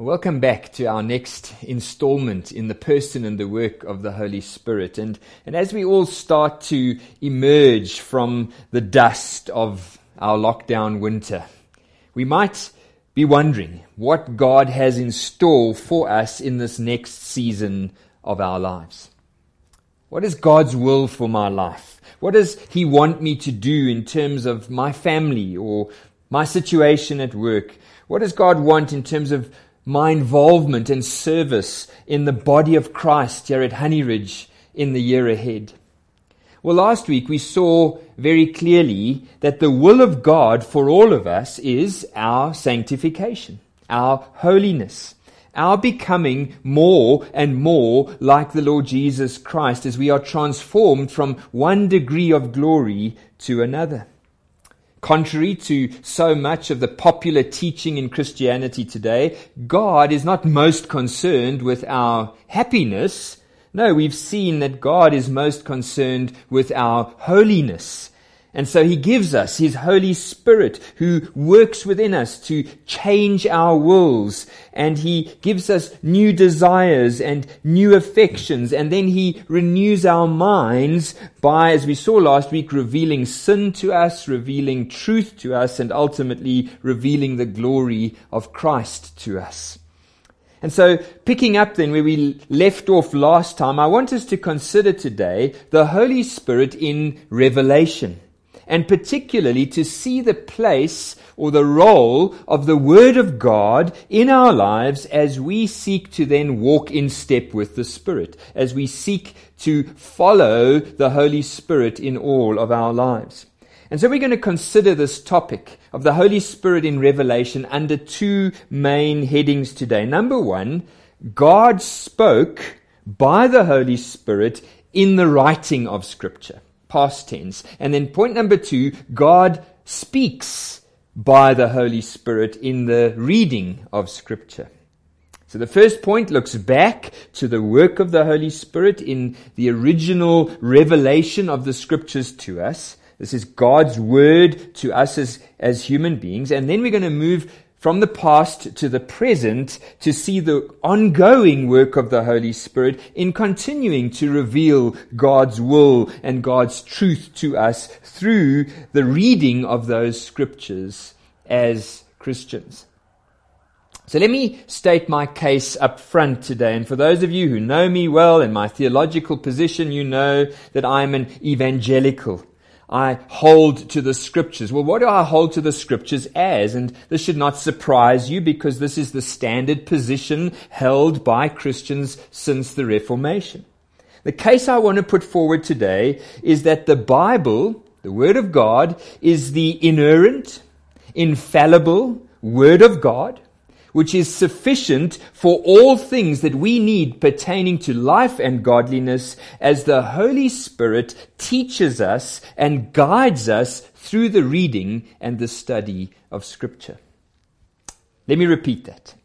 Welcome back to our next installment in the person and the work of the Holy Spirit. And, and as we all start to emerge from the dust of our lockdown winter, we might be wondering what God has in store for us in this next season of our lives. What is God's will for my life? What does He want me to do in terms of my family or my situation at work? What does God want in terms of my involvement and service in the body of Christ here at Honeyridge in the year ahead. Well, last week we saw very clearly that the will of God for all of us is our sanctification, our holiness, our becoming more and more like the Lord Jesus Christ as we are transformed from one degree of glory to another. Contrary to so much of the popular teaching in Christianity today, God is not most concerned with our happiness. No, we've seen that God is most concerned with our holiness and so he gives us his Holy Spirit who works within us to change our wills. And he gives us new desires and new affections. And then he renews our minds by, as we saw last week, revealing sin to us, revealing truth to us, and ultimately revealing the glory of Christ to us. And so, picking up then where we left off last time, I want us to consider today the Holy Spirit in Revelation and particularly to see the place or the role of the Word of God in our lives as we seek to then walk in step with the Spirit, as we seek to follow the Holy Spirit in all of our lives. And so we're going to consider this topic of the Holy Spirit in Revelation under two main headings today. Number one, God spoke by the Holy Spirit in the writing of Scripture past tense. And then point number two, God speaks by the Holy Spirit in the reading of Scripture. So the first point looks back to the work of the Holy Spirit in the original revelation of the Scriptures to us. This is God's word to us as, as human beings. And then we're going to move from the past to the present to see the ongoing work of the Holy Spirit in continuing to reveal God's will and God's truth to us through the reading of those scriptures as Christians. So let me state my case up front today. And for those of you who know me well in my theological position, you know that I'm an evangelical. I hold to the scriptures. Well, what do I hold to the scriptures as? And this should not surprise you because this is the standard position held by Christians since the Reformation. The case I want to put forward today is that the Bible, the Word of God, is the inerrant, infallible Word of God which is sufficient for all things that we need pertaining to life and godliness as the Holy Spirit teaches us and guides us through the reading and the study of Scripture. Let me repeat that.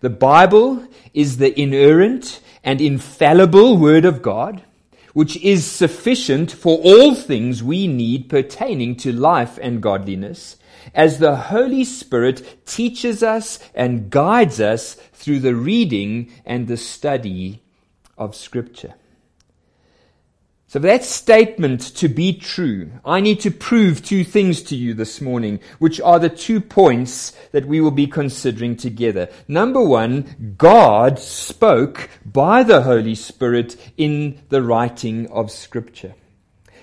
The Bible is the inerrant and infallible Word of God, which is sufficient for all things we need pertaining to life and godliness as the Holy Spirit teaches us and guides us through the reading and the study of Scripture. So, for that statement to be true, I need to prove two things to you this morning, which are the two points that we will be considering together. Number one, God spoke by the Holy Spirit in the writing of Scripture.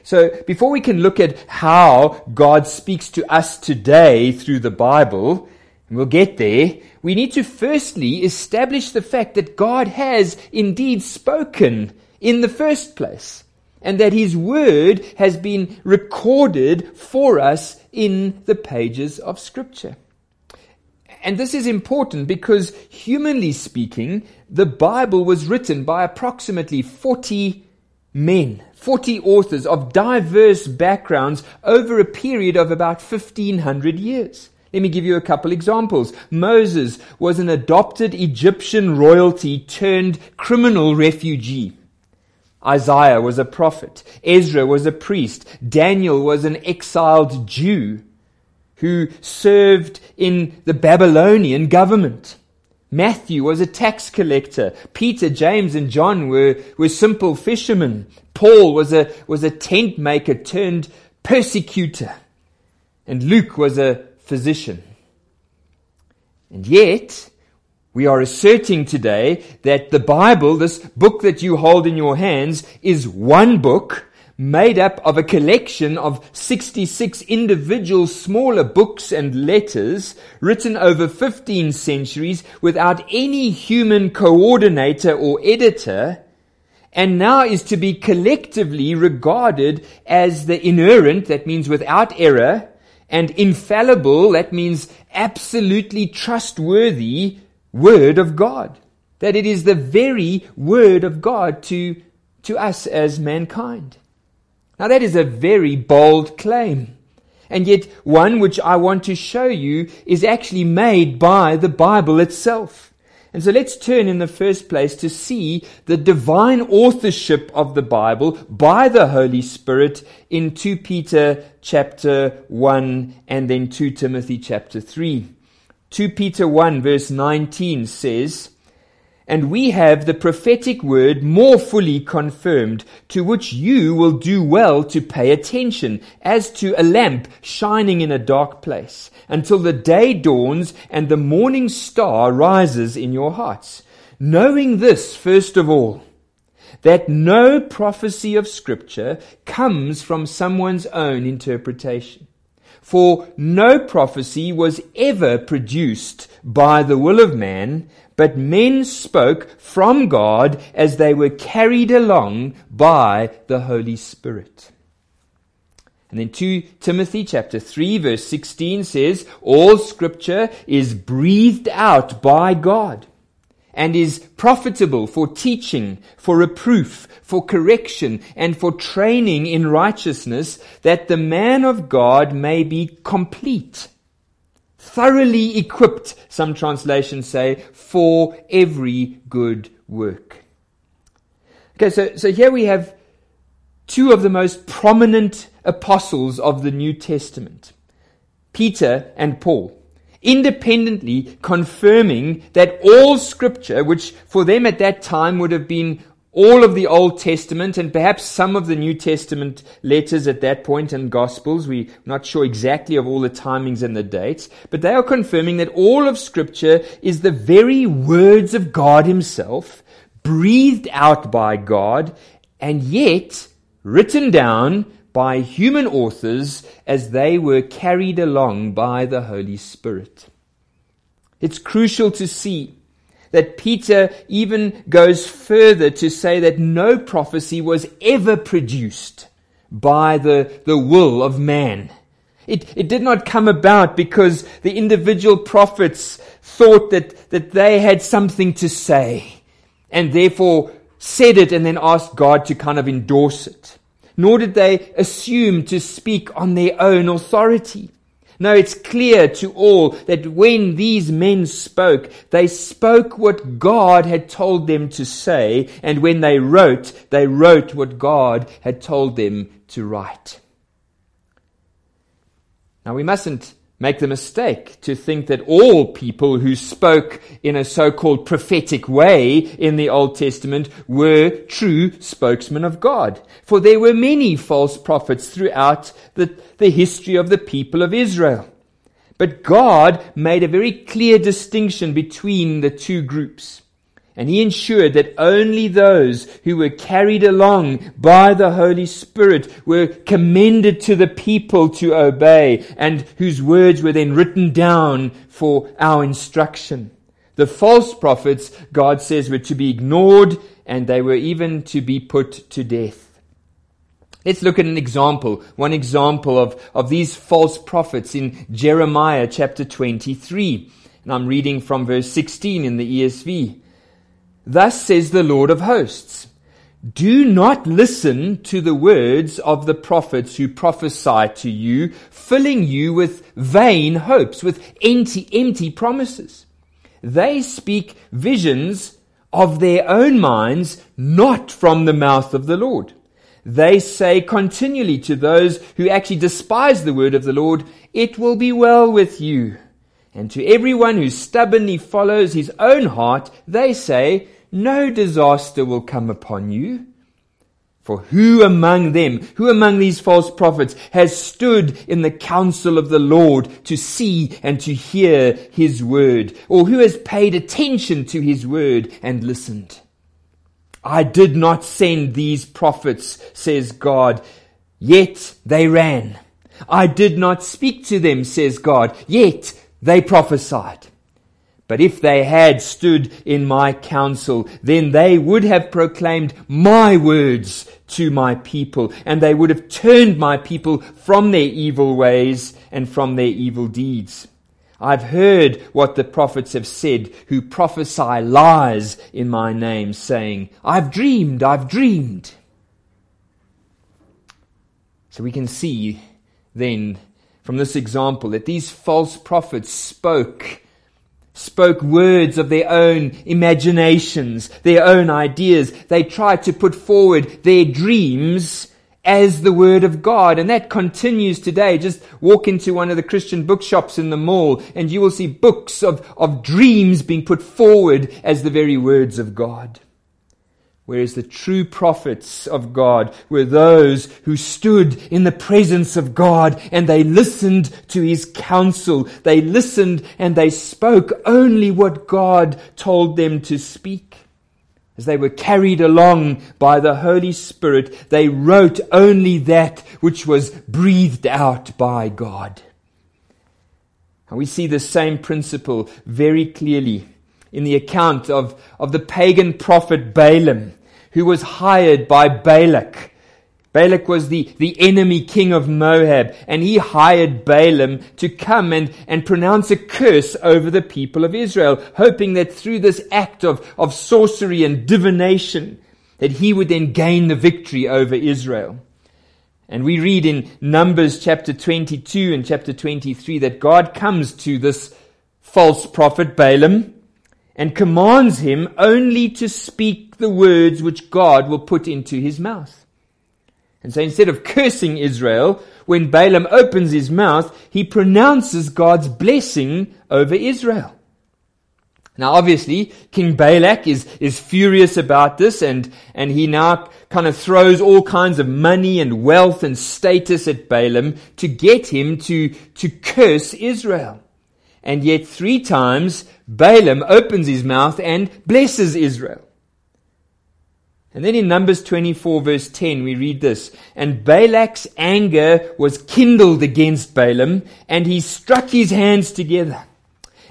So before we can look at how God speaks to us today through the Bible, and we'll get there, we need to firstly establish the fact that God has indeed spoken in the first place and that his word has been recorded for us in the pages of scripture. And this is important because humanly speaking, the Bible was written by approximately 40 men, 40 authors of diverse backgrounds over a period of about 1500 years. Let me give you a couple examples. Moses was an adopted Egyptian royalty turned criminal refugee. Isaiah was a prophet. Ezra was a priest. Daniel was an exiled Jew who served in the Babylonian government. Matthew was a tax collector. Peter, James, and John were, were simple fishermen. Paul was a, was a tent maker turned persecutor. And Luke was a physician. And yet, we are asserting today that the Bible, this book that you hold in your hands, is one book made up of a collection of 66 individual smaller books and letters written over 15 centuries without any human coordinator or editor, and now is to be collectively regarded as the inerrant, that means without error, and infallible, that means absolutely trustworthy Word of God. That it is the very Word of God to, to us as mankind. Now that is a very bold claim. And yet one which I want to show you is actually made by the Bible itself. And so let's turn in the first place to see the divine authorship of the Bible by the Holy Spirit in 2 Peter chapter 1 and then 2 Timothy chapter 3. 2 Peter 1 verse 19 says, and we have the prophetic word more fully confirmed, to which you will do well to pay attention, as to a lamp shining in a dark place, until the day dawns and the morning star rises in your hearts. Knowing this, first of all, that no prophecy of Scripture comes from someone's own interpretation. For no prophecy was ever produced by the will of man, but men spoke from God as they were carried along by the Holy Spirit. And then 2 Timothy chapter 3 verse 16 says, all scripture is breathed out by God and is profitable for teaching, for reproof, for correction, and for training in righteousness, that the man of God may be complete, thoroughly equipped, some translations say, for every good work. Okay, so, so here we have two of the most prominent apostles of the New Testament, Peter and Paul, independently confirming that all scripture, which for them at that time would have been all of the Old Testament and perhaps some of the New Testament letters at that point and Gospels. We're not sure exactly of all the timings and the dates, but they are confirming that all of Scripture is the very words of God Himself, breathed out by God, and yet written down by human authors as they were carried along by the Holy Spirit. It's crucial to see that Peter even goes further to say that no prophecy was ever produced by the, the will of man. It, it did not come about because the individual prophets thought that, that they had something to say and therefore said it and then asked God to kind of endorse it. Nor did they assume to speak on their own authority. No, it's clear to all that when these men spoke, they spoke what God had told them to say, and when they wrote, they wrote what God had told them to write. Now we mustn't make the mistake to think that all people who spoke in a so-called prophetic way in the Old Testament were true spokesmen of God. For there were many false prophets throughout the, the history of the people of Israel. But God made a very clear distinction between the two groups. And he ensured that only those who were carried along by the Holy Spirit were commended to the people to obey and whose words were then written down for our instruction. The false prophets, God says, were to be ignored and they were even to be put to death. Let's look at an example, one example of, of these false prophets in Jeremiah chapter 23. And I'm reading from verse 16 in the ESV. Thus says the Lord of hosts, do not listen to the words of the prophets who prophesy to you, filling you with vain hopes, with empty, empty promises. They speak visions of their own minds, not from the mouth of the Lord. They say continually to those who actually despise the word of the Lord, it will be well with you And to everyone who stubbornly follows his own heart, they say, No disaster will come upon you. For who among them, who among these false prophets has stood in the counsel of the Lord to see and to hear his word? Or who has paid attention to his word and listened? I did not send these prophets, says God, yet they ran. I did not speak to them, says God, yet they prophesied. But if they had stood in my counsel, then they would have proclaimed my words to my people, and they would have turned my people from their evil ways and from their evil deeds. I've heard what the prophets have said who prophesy lies in my name, saying, I've dreamed, I've dreamed. So we can see then from this example that these false prophets spoke spoke words of their own imaginations, their own ideas. They tried to put forward their dreams as the Word of God. And that continues today. Just walk into one of the Christian bookshops in the mall and you will see books of, of dreams being put forward as the very words of God. Whereas the true prophets of God were those who stood in the presence of God and they listened to his counsel. They listened and they spoke only what God told them to speak. As they were carried along by the Holy Spirit, they wrote only that which was breathed out by God. And we see the same principle very clearly in the account of, of the pagan prophet Balaam, who was hired by Balak. Balak was the, the enemy king of Moab, and he hired Balaam to come and, and pronounce a curse over the people of Israel, hoping that through this act of, of sorcery and divination, that he would then gain the victory over Israel. And we read in Numbers chapter 22 and chapter 23 that God comes to this false prophet Balaam and commands him only to speak the words which God will put into his mouth. And so instead of cursing Israel, when Balaam opens his mouth, he pronounces God's blessing over Israel. Now obviously, King Balak is, is furious about this and, and he now kind of throws all kinds of money and wealth and status at Balaam to get him to, to curse Israel. And yet three times Balaam opens his mouth and blesses Israel. And then in Numbers 24 verse 10 we read this, and Balak's anger was kindled against Balaam and he struck his hands together.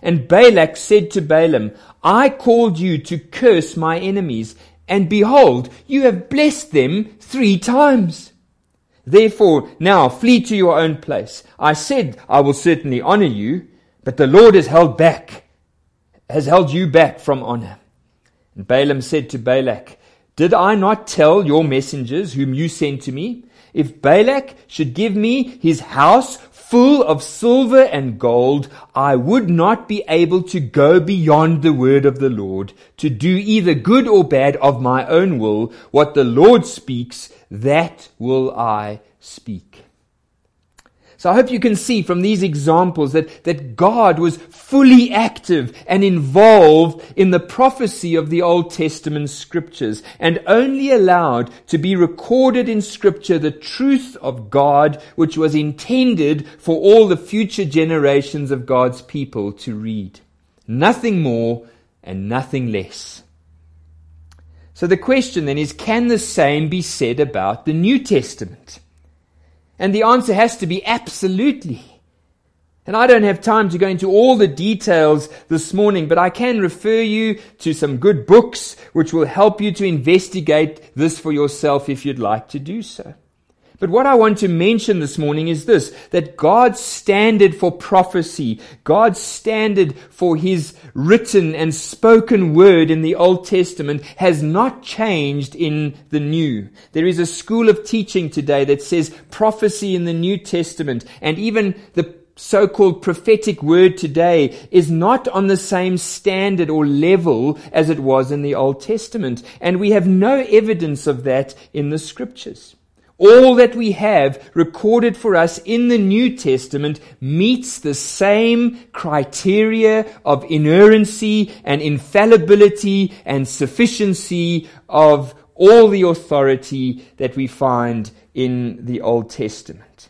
And Balak said to Balaam, I called you to curse my enemies and behold, you have blessed them three times. Therefore, now flee to your own place. I said I will certainly honor you, but the Lord has held back, has held you back from honor. And Balaam said to Balak, Did I not tell your messengers whom you sent to me? If Balak should give me his house full of silver and gold, I would not be able to go beyond the word of the Lord, to do either good or bad of my own will. What the Lord speaks, that will I speak. So I hope you can see from these examples that, that God was fully active and involved in the prophecy of the Old Testament scriptures and only allowed to be recorded in scripture the truth of God which was intended for all the future generations of God's people to read. Nothing more and nothing less. So the question then is, can the same be said about the New Testament? And the answer has to be absolutely. And I don't have time to go into all the details this morning, but I can refer you to some good books which will help you to investigate this for yourself if you'd like to do so. But what I want to mention this morning is this, that God's standard for prophecy, God's standard for His written and spoken word in the Old Testament has not changed in the New. There is a school of teaching today that says prophecy in the New Testament and even the so-called prophetic word today is not on the same standard or level as it was in the Old Testament. And we have no evidence of that in the scriptures. All that we have recorded for us in the New Testament meets the same criteria of inerrancy and infallibility and sufficiency of all the authority that we find in the Old Testament.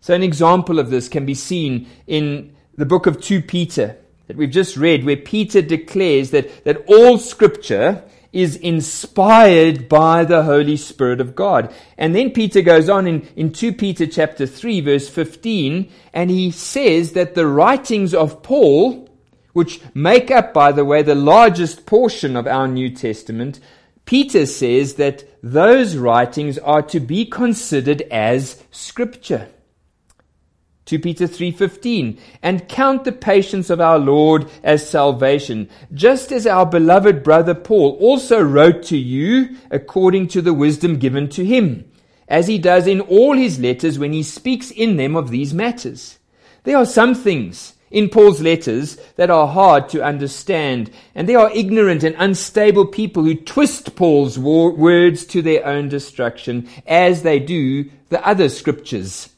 So, an example of this can be seen in the book of 2 Peter that we've just read, where Peter declares that, that all scripture is inspired by the Holy Spirit of God. And then Peter goes on in, in 2 Peter chapter 3 verse 15 and he says that the writings of Paul, which make up, by the way, the largest portion of our New Testament, Peter says that those writings are to be considered as scripture. 2 Peter 3:15 and count the patience of our Lord as salvation just as our beloved brother Paul also wrote to you according to the wisdom given to him as he does in all his letters when he speaks in them of these matters. There are some things in Paul's letters that are hard to understand and there are ignorant and unstable people who twist Paul's words to their own destruction as they do the other scriptures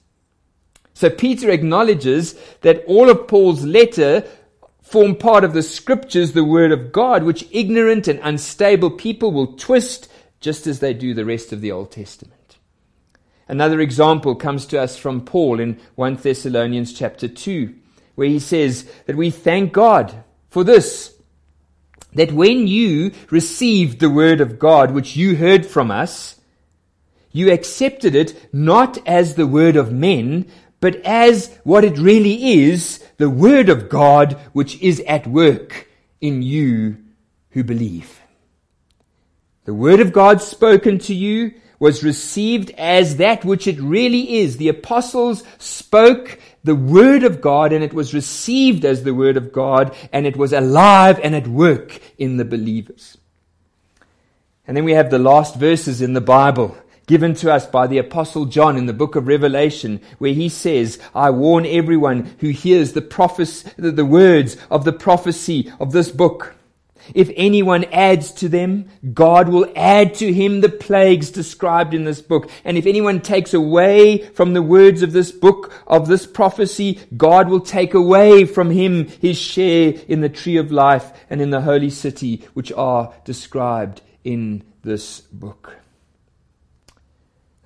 so Peter acknowledges that all of Paul's letter form part of the scriptures, the word of God, which ignorant and unstable people will twist just as they do the rest of the Old Testament. Another example comes to us from Paul in 1 Thessalonians chapter 2, where he says that we thank God for this, that when you received the word of God, which you heard from us, you accepted it not as the word of men, but as what it really is, the Word of God which is at work in you who believe. The Word of God spoken to you was received as that which it really is. The apostles spoke the Word of God and it was received as the Word of God and it was alive and at work in the believers. And then we have the last verses in the Bible given to us by the apostle John in the book of Revelation, where he says, I warn everyone who hears the prophes- the words of the prophecy of this book. If anyone adds to them, God will add to him the plagues described in this book. And if anyone takes away from the words of this book, of this prophecy, God will take away from him his share in the tree of life and in the holy city, which are described in this book.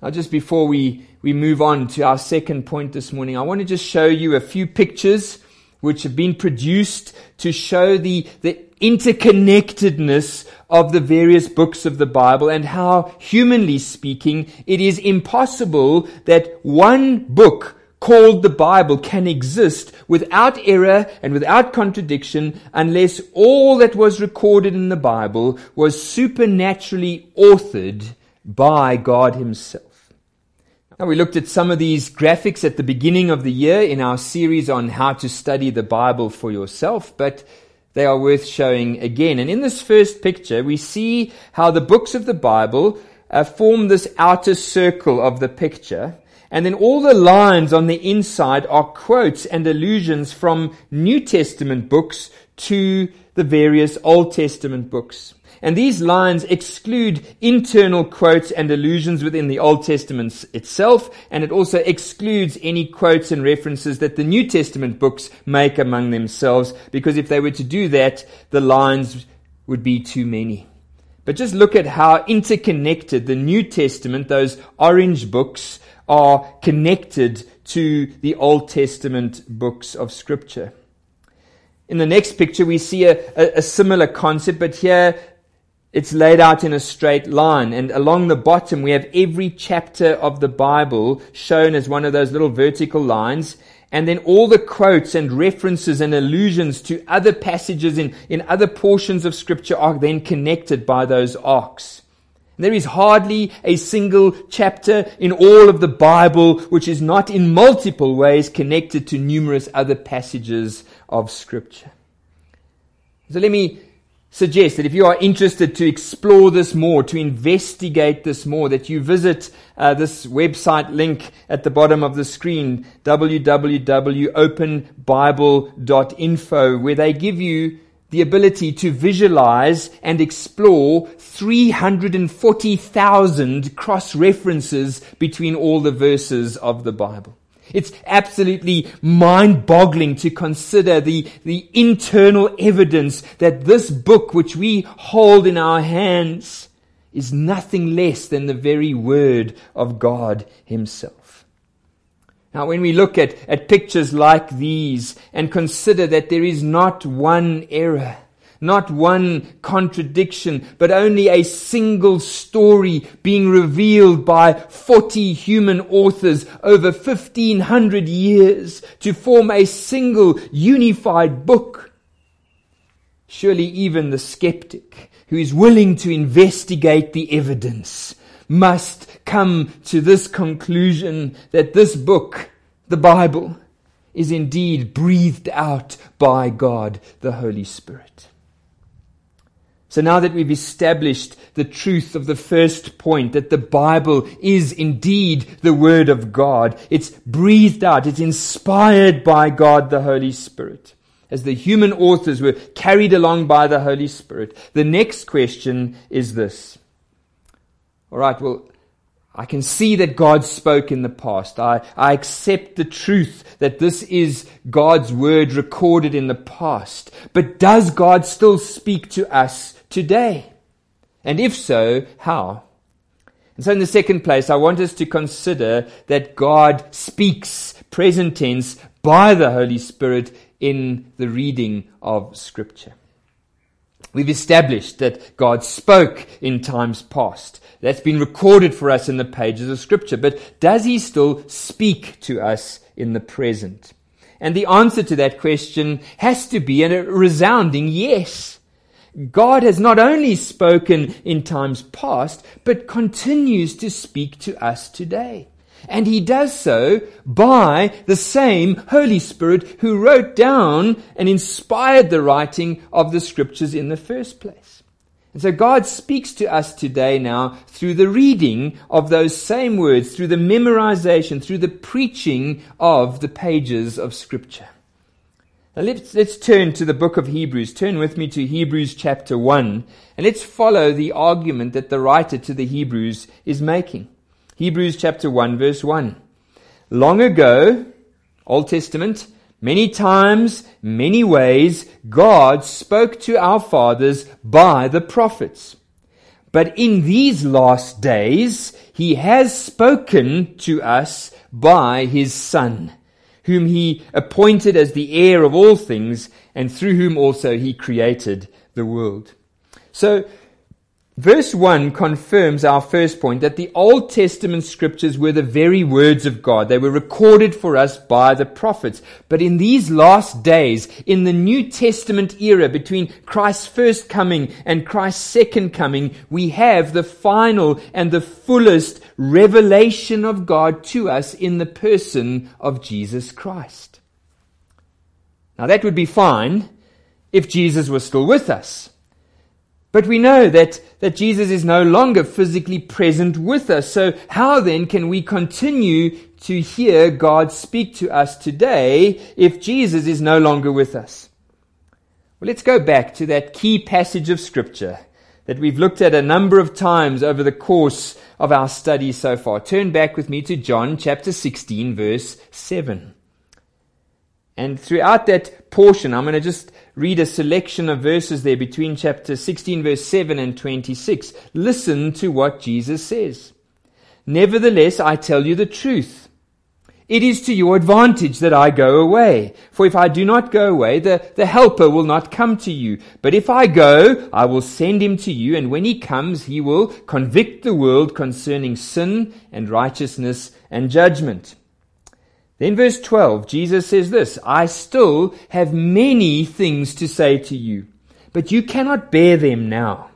Now, just before we, we move on to our second point this morning, I want to just show you a few pictures which have been produced to show the, the interconnectedness of the various books of the Bible and how, humanly speaking, it is impossible that one book called the Bible can exist without error and without contradiction unless all that was recorded in the Bible was supernaturally authored by God Himself. We looked at some of these graphics at the beginning of the year in our series on how to study the Bible for yourself, but they are worth showing again. And in this first picture, we see how the books of the Bible uh, form this outer circle of the picture. And then all the lines on the inside are quotes and allusions from New Testament books to the various Old Testament books. And these lines exclude internal quotes and allusions within the Old Testament itself, and it also excludes any quotes and references that the New Testament books make among themselves, because if they were to do that, the lines would be too many. But just look at how interconnected the New Testament, those orange books, are connected to the Old Testament books of Scripture. In the next picture, we see a, a, a, similar concept, but here it's laid out in a straight line. And along the bottom, we have every chapter of the Bible shown as one of those little vertical lines. And then all the quotes and references and allusions to other passages in, in other portions of Scripture are then connected by those arcs. There is hardly a single chapter in all of the Bible which is not in multiple ways connected to numerous other passages of Scripture. So let me suggest that if you are interested to explore this more, to investigate this more, that you visit uh, this website link at the bottom of the screen, www.openbible.info, where they give you the ability to visualize and explore 340,000 cross references between all the verses of the Bible. It's absolutely mind boggling to consider the, the internal evidence that this book, which we hold in our hands, is nothing less than the very word of God Himself. Now, when we look at, at pictures like these and consider that there is not one error, not one contradiction, but only a single story being revealed by 40 human authors over 1500 years to form a single unified book. Surely even the skeptic who is willing to investigate the evidence must come to this conclusion that this book, the Bible, is indeed breathed out by God the Holy Spirit. So now that we've established the truth of the first point, that the Bible is indeed the Word of God, it's breathed out, it's inspired by God the Holy Spirit. As the human authors were carried along by the Holy Spirit, the next question is this. All right, well, I can see that God spoke in the past. I, I accept the truth that this is God's word recorded in the past. But does God still speak to us today? And if so, how? And so in the second place, I want us to consider that God speaks present tense by the Holy Spirit in the reading of Scripture. We've established that God spoke in times past. That's been recorded for us in the pages of Scripture. But does He still speak to us in the present? And the answer to that question has to be a resounding yes. God has not only spoken in times past, but continues to speak to us today. And he does so by the same Holy Spirit who wrote down and inspired the writing of the scriptures in the first place. And so God speaks to us today now through the reading of those same words, through the memorization, through the preaching of the pages of scripture. Now let's, let's turn to the book of Hebrews. Turn with me to Hebrews chapter 1, and let's follow the argument that the writer to the Hebrews is making. Hebrews chapter 1, verse 1. Long ago, Old Testament, many times, many ways, God spoke to our fathers by the prophets. But in these last days, He has spoken to us by His Son whom he appointed as the heir of all things, and through whom also he created the world. So, verse 1 confirms our first point that the Old Testament scriptures were the very words of God. They were recorded for us by the prophets. But in these last days, in the New Testament era between Christ's first coming and Christ's second coming, we have the final and the fullest revelation of God to us in the person of Jesus Christ. Now that would be fine if Jesus was still with us. But we know that, that Jesus is no longer physically present with us. So how then can we continue to hear God speak to us today if Jesus is no longer with us? Well, let's go back to that key passage of scripture that we've looked at a number of times over the course of our study so far. Turn back with me to John chapter 16, verse 7. And throughout that portion, I'm going to just read a selection of verses there between chapter 16, verse 7 and 26. Listen to what Jesus says. Nevertheless, I tell you the truth. It is to your advantage that I go away. For if I do not go away, the, the helper will not come to you. But if I go, I will send him to you, and when he comes, he will convict the world concerning sin and righteousness and judgment. Then verse 12, Jesus says this, I still have many things to say to you, but you cannot bear them now.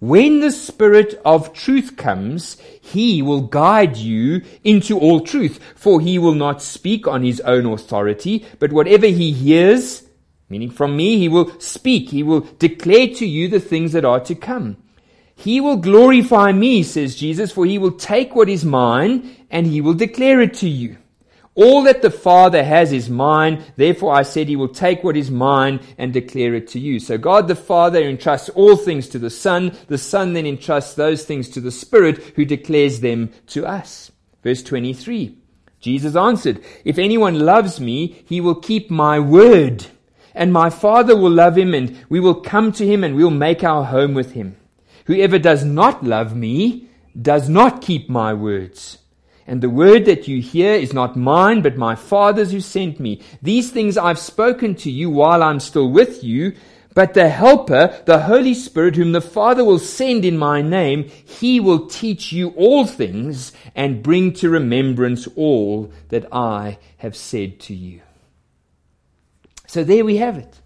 When the Spirit of truth comes, he will guide you into all truth, for he will not speak on his own authority, but whatever he hears, meaning from me, he will speak. He will declare to you the things that are to come. He will glorify me, says Jesus, for he will take what is mine and he will declare it to you. All that the Father has is mine. Therefore I said he will take what is mine and declare it to you. So God the Father entrusts all things to the Son. The Son then entrusts those things to the Spirit who declares them to us. Verse 23. Jesus answered, If anyone loves me, he will keep my word. And my Father will love him and we will come to him and we'll make our home with him. Whoever does not love me does not keep my words. And the word that you hear is not mine, but my Father's who sent me. These things I've spoken to you while I'm still with you. But the Helper, the Holy Spirit, whom the Father will send in my name, he will teach you all things and bring to remembrance all that I have said to you. So there we have it.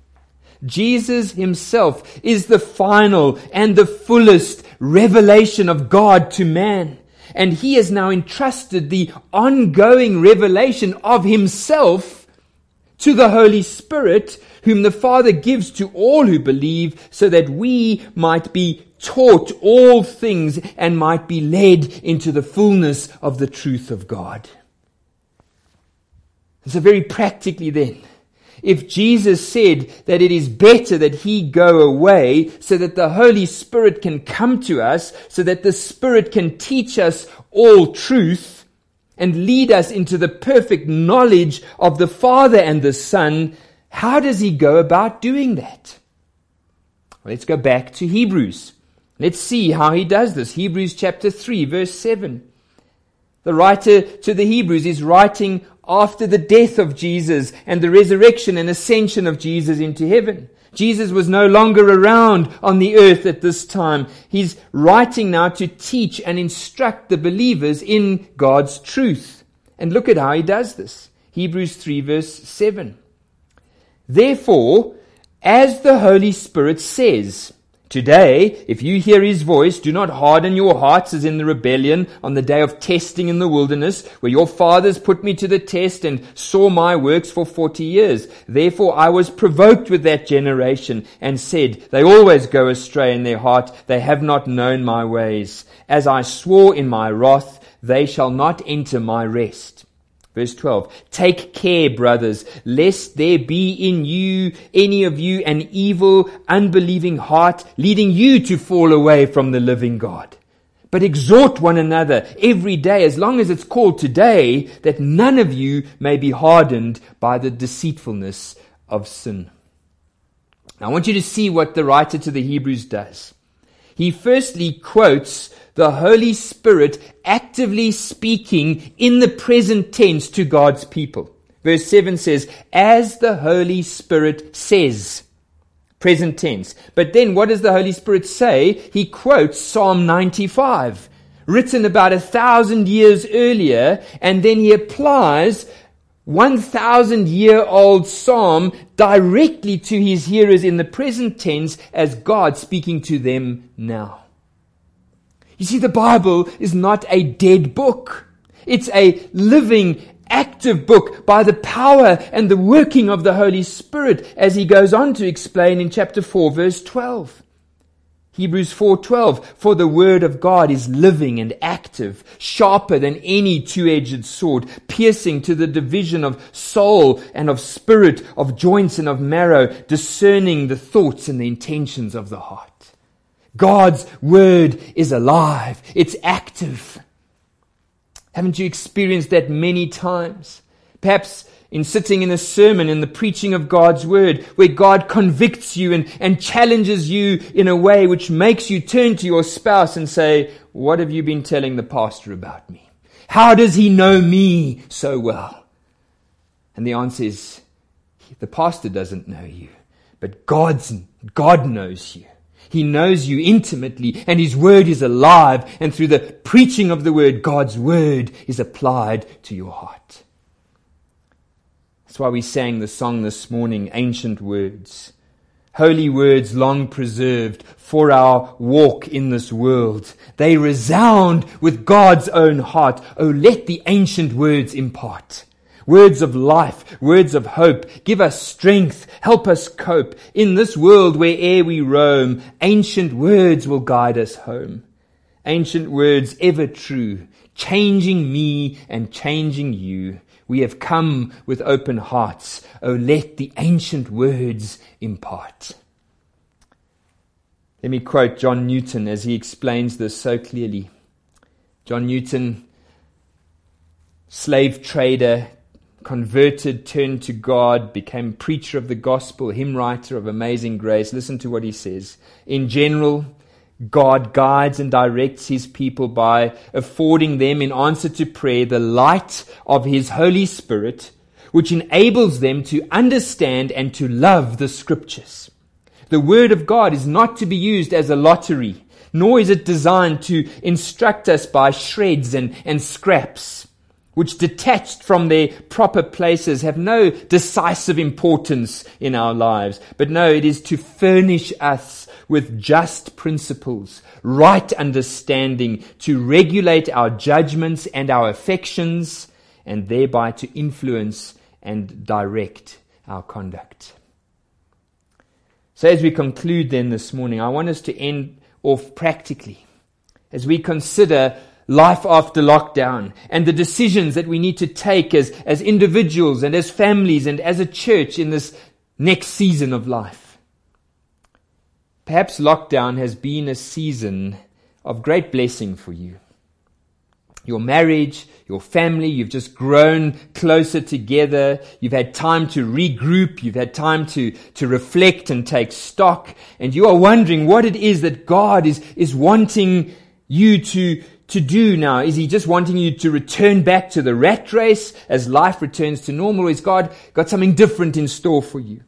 Jesus himself is the final and the fullest revelation of God to man. And he has now entrusted the ongoing revelation of himself to the Holy Spirit, whom the Father gives to all who believe, so that we might be taught all things and might be led into the fullness of the truth of God. So very practically then, if Jesus said that it is better that he go away so that the Holy Spirit can come to us, so that the Spirit can teach us all truth and lead us into the perfect knowledge of the Father and the Son, how does he go about doing that? Let's go back to Hebrews. Let's see how he does this. Hebrews chapter 3, verse 7. The writer to the Hebrews is writing after the death of Jesus and the resurrection and ascension of Jesus into heaven. Jesus was no longer around on the earth at this time. He's writing now to teach and instruct the believers in God's truth. And look at how he does this. Hebrews 3 verse 7. Therefore, as the Holy Spirit says, Today, if you hear his voice, do not harden your hearts as in the rebellion on the day of testing in the wilderness, where your fathers put me to the test and saw my works for forty years. Therefore I was provoked with that generation and said, They always go astray in their heart, they have not known my ways. As I swore in my wrath, they shall not enter my rest. Verse 12. Take care, brothers, lest there be in you, any of you, an evil, unbelieving heart, leading you to fall away from the living God. But exhort one another every day, as long as it's called today, that none of you may be hardened by the deceitfulness of sin. Now, I want you to see what the writer to the Hebrews does. He firstly quotes the Holy Spirit actively speaking in the present tense to God's people. Verse 7 says, as the Holy Spirit says. Present tense. But then what does the Holy Spirit say? He quotes Psalm 95, written about a thousand years earlier, and then he applies 1,000 year old psalm directly to his hearers in the present tense as God speaking to them now. You see, the Bible is not a dead book. It's a living, active book by the power and the working of the Holy Spirit, as he goes on to explain in chapter 4, verse 12. Hebrews 4:12 For the word of God is living and active, sharper than any two-edged sword, piercing to the division of soul and of spirit, of joints and of marrow, discerning the thoughts and the intentions of the heart. God's word is alive. It's active. Haven't you experienced that many times? Perhaps in sitting in a sermon in the preaching of God's word, where God convicts you and, and challenges you in a way which makes you turn to your spouse and say, What have you been telling the pastor about me? How does he know me so well? And the answer is, the pastor doesn't know you, but God's, God knows you. He knows you intimately and His Word is alive and through the preaching of the Word, God's Word is applied to your heart. Why we sang the song this morning, Ancient Words. Holy words long preserved for our walk in this world. They resound with God's own heart. Oh, let the ancient words impart words of life, words of hope. Give us strength. Help us cope. In this world where'er we roam, ancient words will guide us home. Ancient words ever true, changing me and changing you. We have come with open hearts. Oh, let the ancient words impart. Let me quote John Newton as he explains this so clearly. John Newton, slave trader, converted, turned to God, became preacher of the gospel, hymn writer of amazing grace. Listen to what he says. In general, God guides and directs his people by affording them, in answer to prayer, the light of his Holy Spirit, which enables them to understand and to love the scriptures. The word of God is not to be used as a lottery, nor is it designed to instruct us by shreds and, and scraps, which detached from their proper places have no decisive importance in our lives. But no, it is to furnish us with just principles, right understanding to regulate our judgments and our affections, and thereby to influence and direct our conduct. So, as we conclude then this morning, I want us to end off practically as we consider life after lockdown and the decisions that we need to take as, as individuals and as families and as a church in this next season of life. Perhaps lockdown has been a season of great blessing for you. Your marriage, your family, you've just grown closer together. You've had time to regroup. You've had time to, to reflect and take stock. And you are wondering what it is that God is, is wanting you to, to do now? Is he just wanting you to return back to the rat race as life returns to normal? Or is God got something different in store for you?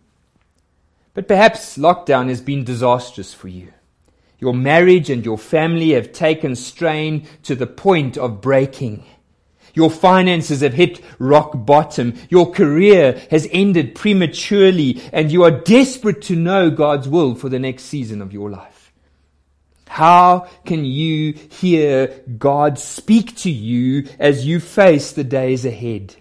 But perhaps lockdown has been disastrous for you. Your marriage and your family have taken strain to the point of breaking. Your finances have hit rock bottom. Your career has ended prematurely and you are desperate to know God's will for the next season of your life. How can you hear God speak to you as you face the days ahead?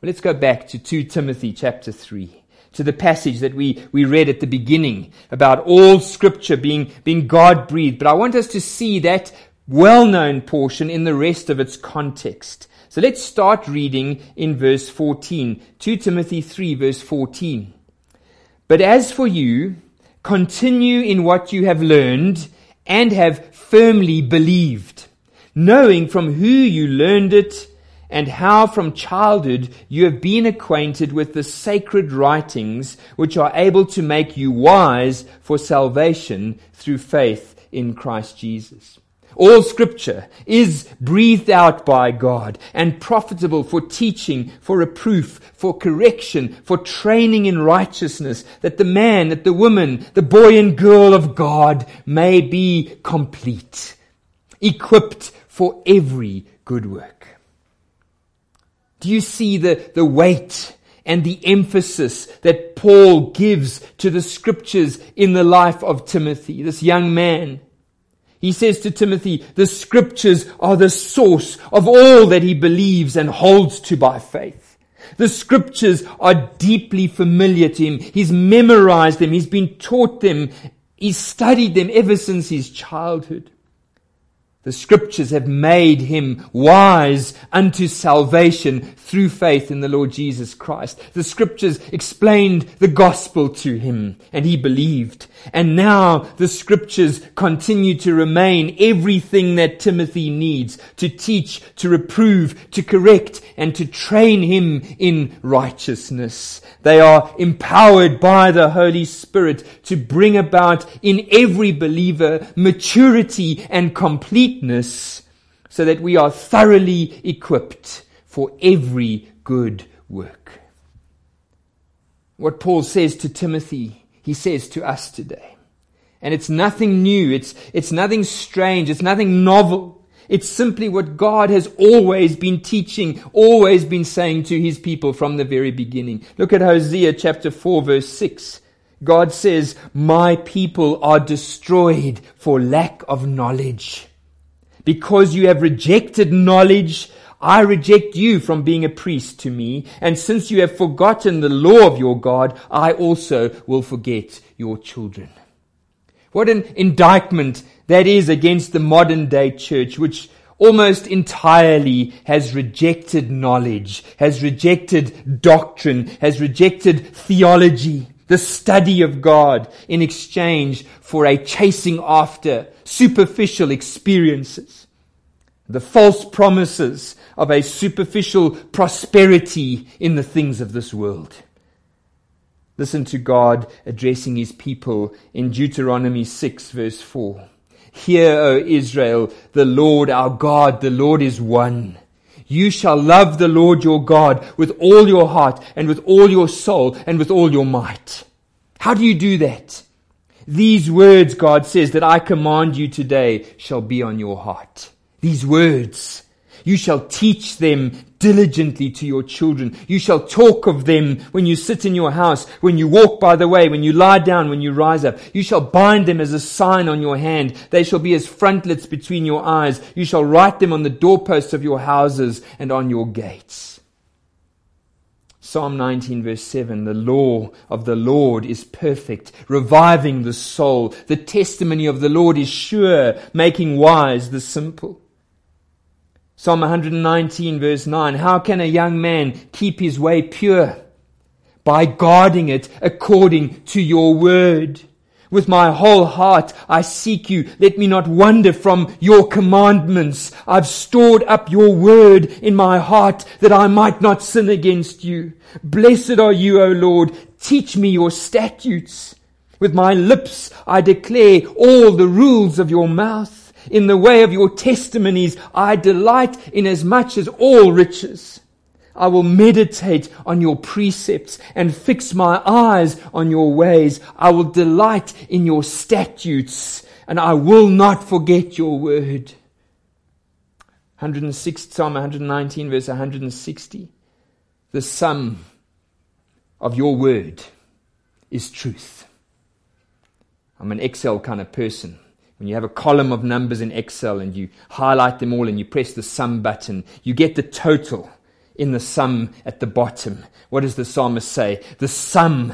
Well, let's go back to 2 Timothy chapter 3 to the passage that we, we read at the beginning about all scripture being, being God breathed. But I want us to see that well known portion in the rest of its context. So let's start reading in verse 14. 2 Timothy 3, verse 14. But as for you, continue in what you have learned and have firmly believed, knowing from who you learned it and how from childhood you have been acquainted with the sacred writings which are able to make you wise for salvation through faith in Christ Jesus. All scripture is breathed out by God and profitable for teaching, for reproof, for correction, for training in righteousness, that the man, that the woman, the boy and girl of God may be complete, equipped for every good work. Do you see the, the weight and the emphasis that Paul gives to the scriptures in the life of Timothy, this young man? He says to Timothy, the scriptures are the source of all that he believes and holds to by faith. The scriptures are deeply familiar to him. He's memorized them. He's been taught them. He's studied them ever since his childhood. The scriptures have made him wise unto salvation through faith in the Lord Jesus Christ. The scriptures explained the gospel to him and he believed. And now the scriptures continue to remain everything that Timothy needs to teach, to reprove, to correct, and to train him in righteousness. They are empowered by the Holy Spirit to bring about in every believer maturity and completeness so that we are thoroughly equipped for every good work. What Paul says to Timothy, he says to us today. And it's nothing new. It's, it's nothing strange. It's nothing novel. It's simply what God has always been teaching, always been saying to his people from the very beginning. Look at Hosea chapter 4 verse 6. God says, My people are destroyed for lack of knowledge. Because you have rejected knowledge, I reject you from being a priest to me, and since you have forgotten the law of your God, I also will forget your children. What an indictment that is against the modern day church, which almost entirely has rejected knowledge, has rejected doctrine, has rejected theology, the study of God in exchange for a chasing after superficial experiences, the false promises of a superficial prosperity in the things of this world. Listen to God addressing his people in Deuteronomy 6 verse 4. Hear, O Israel, the Lord our God, the Lord is one. You shall love the Lord your God with all your heart and with all your soul and with all your might. How do you do that? These words, God says, that I command you today shall be on your heart. These words. You shall teach them diligently to your children. You shall talk of them when you sit in your house, when you walk by the way, when you lie down, when you rise up. You shall bind them as a sign on your hand. They shall be as frontlets between your eyes. You shall write them on the doorposts of your houses and on your gates. Psalm 19 verse 7, the law of the Lord is perfect, reviving the soul. The testimony of the Lord is sure, making wise the simple. Psalm 119 verse 9. How can a young man keep his way pure? By guarding it according to your word. With my whole heart I seek you. Let me not wander from your commandments. I've stored up your word in my heart that I might not sin against you. Blessed are you, O Lord. Teach me your statutes. With my lips I declare all the rules of your mouth. In the way of your testimonies, I delight in as much as all riches. I will meditate on your precepts and fix my eyes on your ways. I will delight in your statutes and I will not forget your word. 106, Psalm 119 verse 160. The sum of your word is truth. I'm an Excel kind of person. When you have a column of numbers in Excel and you highlight them all and you press the sum button, you get the total in the sum at the bottom. What does the psalmist say? The sum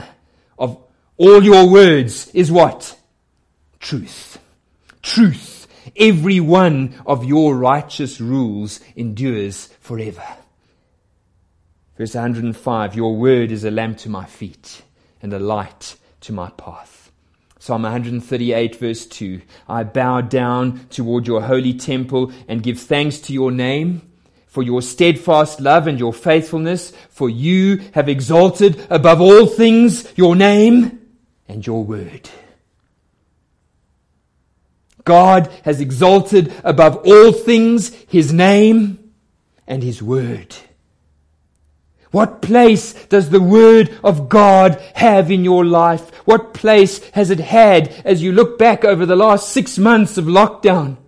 of all your words is what? Truth. Truth. Every one of your righteous rules endures forever. Verse 105 Your word is a lamp to my feet and a light to my path. Psalm 138 verse 2. I bow down toward your holy temple and give thanks to your name for your steadfast love and your faithfulness, for you have exalted above all things your name and your word. God has exalted above all things his name and his word. What place does the Word of God have in your life? What place has it had as you look back over the last six months of lockdown?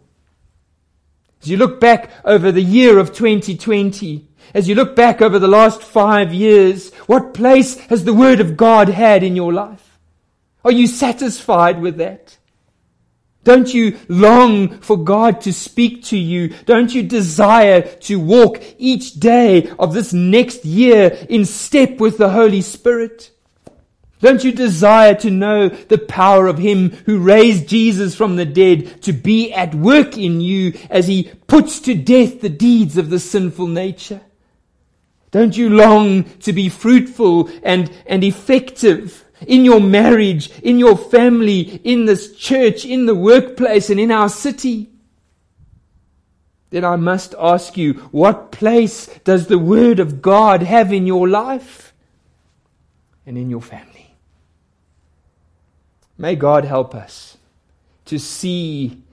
As you look back over the year of 2020, as you look back over the last five years, what place has the Word of God had in your life? Are you satisfied with that? Don't you long for God to speak to you? Don't you desire to walk each day of this next year in step with the Holy Spirit? Don't you desire to know the power of Him who raised Jesus from the dead to be at work in you as He puts to death the deeds of the sinful nature? Don't you long to be fruitful and, and effective? In your marriage, in your family, in this church, in the workplace, and in our city, then I must ask you, what place does the Word of God have in your life and in your family? May God help us to see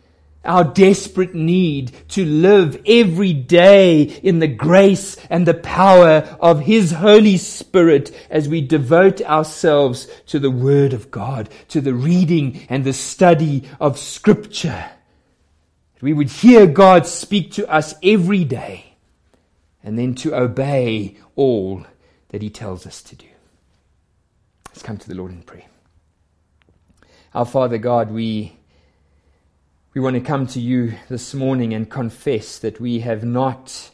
our desperate need to live every day in the grace and the power of His Holy Spirit as we devote ourselves to the Word of God, to the reading and the study of Scripture. We would hear God speak to us every day and then to obey all that He tells us to do. Let's come to the Lord in prayer. Our Father God, we we want to come to you this morning and confess that we have not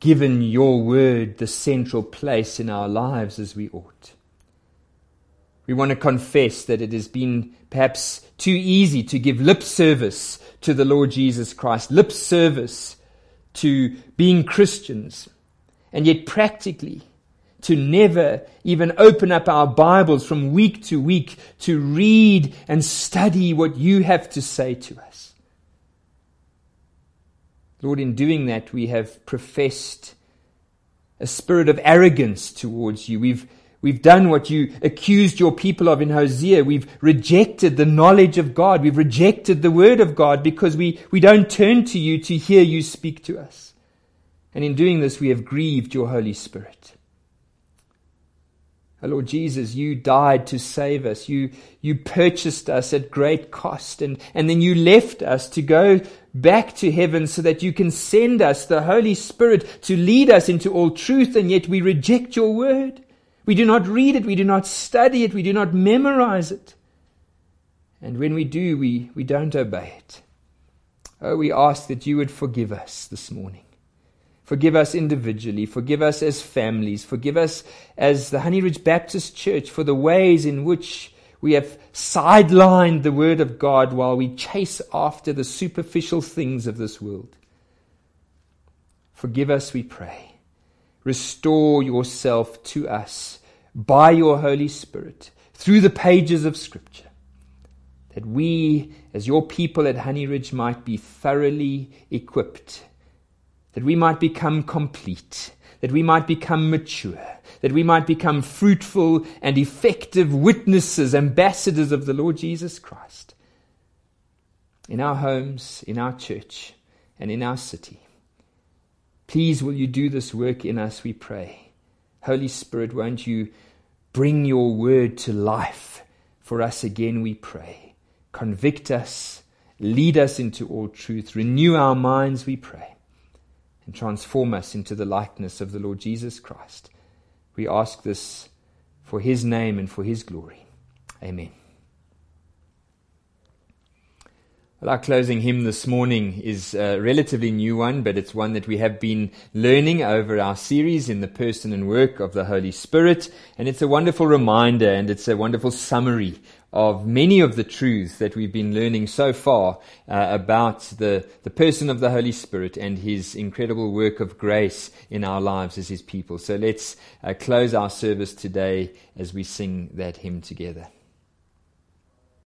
given your word the central place in our lives as we ought. We want to confess that it has been perhaps too easy to give lip service to the Lord Jesus Christ, lip service to being Christians, and yet practically to never even open up our Bibles from week to week to read and study what you have to say to us. Lord, in doing that, we have professed a spirit of arrogance towards you. We've, we've done what you accused your people of in Hosea. We've rejected the knowledge of God. We've rejected the word of God because we, we don't turn to you to hear you speak to us. And in doing this, we have grieved your Holy Spirit. Oh Lord Jesus, you died to save us. You, you purchased us at great cost. And, and then you left us to go back to heaven so that you can send us the Holy Spirit to lead us into all truth. And yet we reject your word. We do not read it. We do not study it. We do not memorize it. And when we do, we, we don't obey it. Oh, we ask that you would forgive us this morning. Forgive us individually. Forgive us as families. Forgive us as the Honey Ridge Baptist Church for the ways in which we have sidelined the Word of God while we chase after the superficial things of this world. Forgive us, we pray. Restore yourself to us by your Holy Spirit through the pages of Scripture, that we, as your people at Honey Ridge, might be thoroughly equipped that we might become complete, that we might become mature, that we might become fruitful and effective witnesses, ambassadors of the Lord Jesus Christ in our homes, in our church, and in our city. Please, will you do this work in us, we pray. Holy Spirit, won't you bring your word to life for us again, we pray. Convict us, lead us into all truth, renew our minds, we pray and transform us into the likeness of the Lord Jesus Christ. We ask this for his name and for his glory. Amen. Well, our closing hymn this morning is a relatively new one, but it's one that we have been learning over our series in the person and work of the Holy Spirit. And it's a wonderful reminder and it's a wonderful summary of many of the truths that we've been learning so far uh, about the, the person of the Holy Spirit and his incredible work of grace in our lives as his people. So let's uh, close our service today as we sing that hymn together.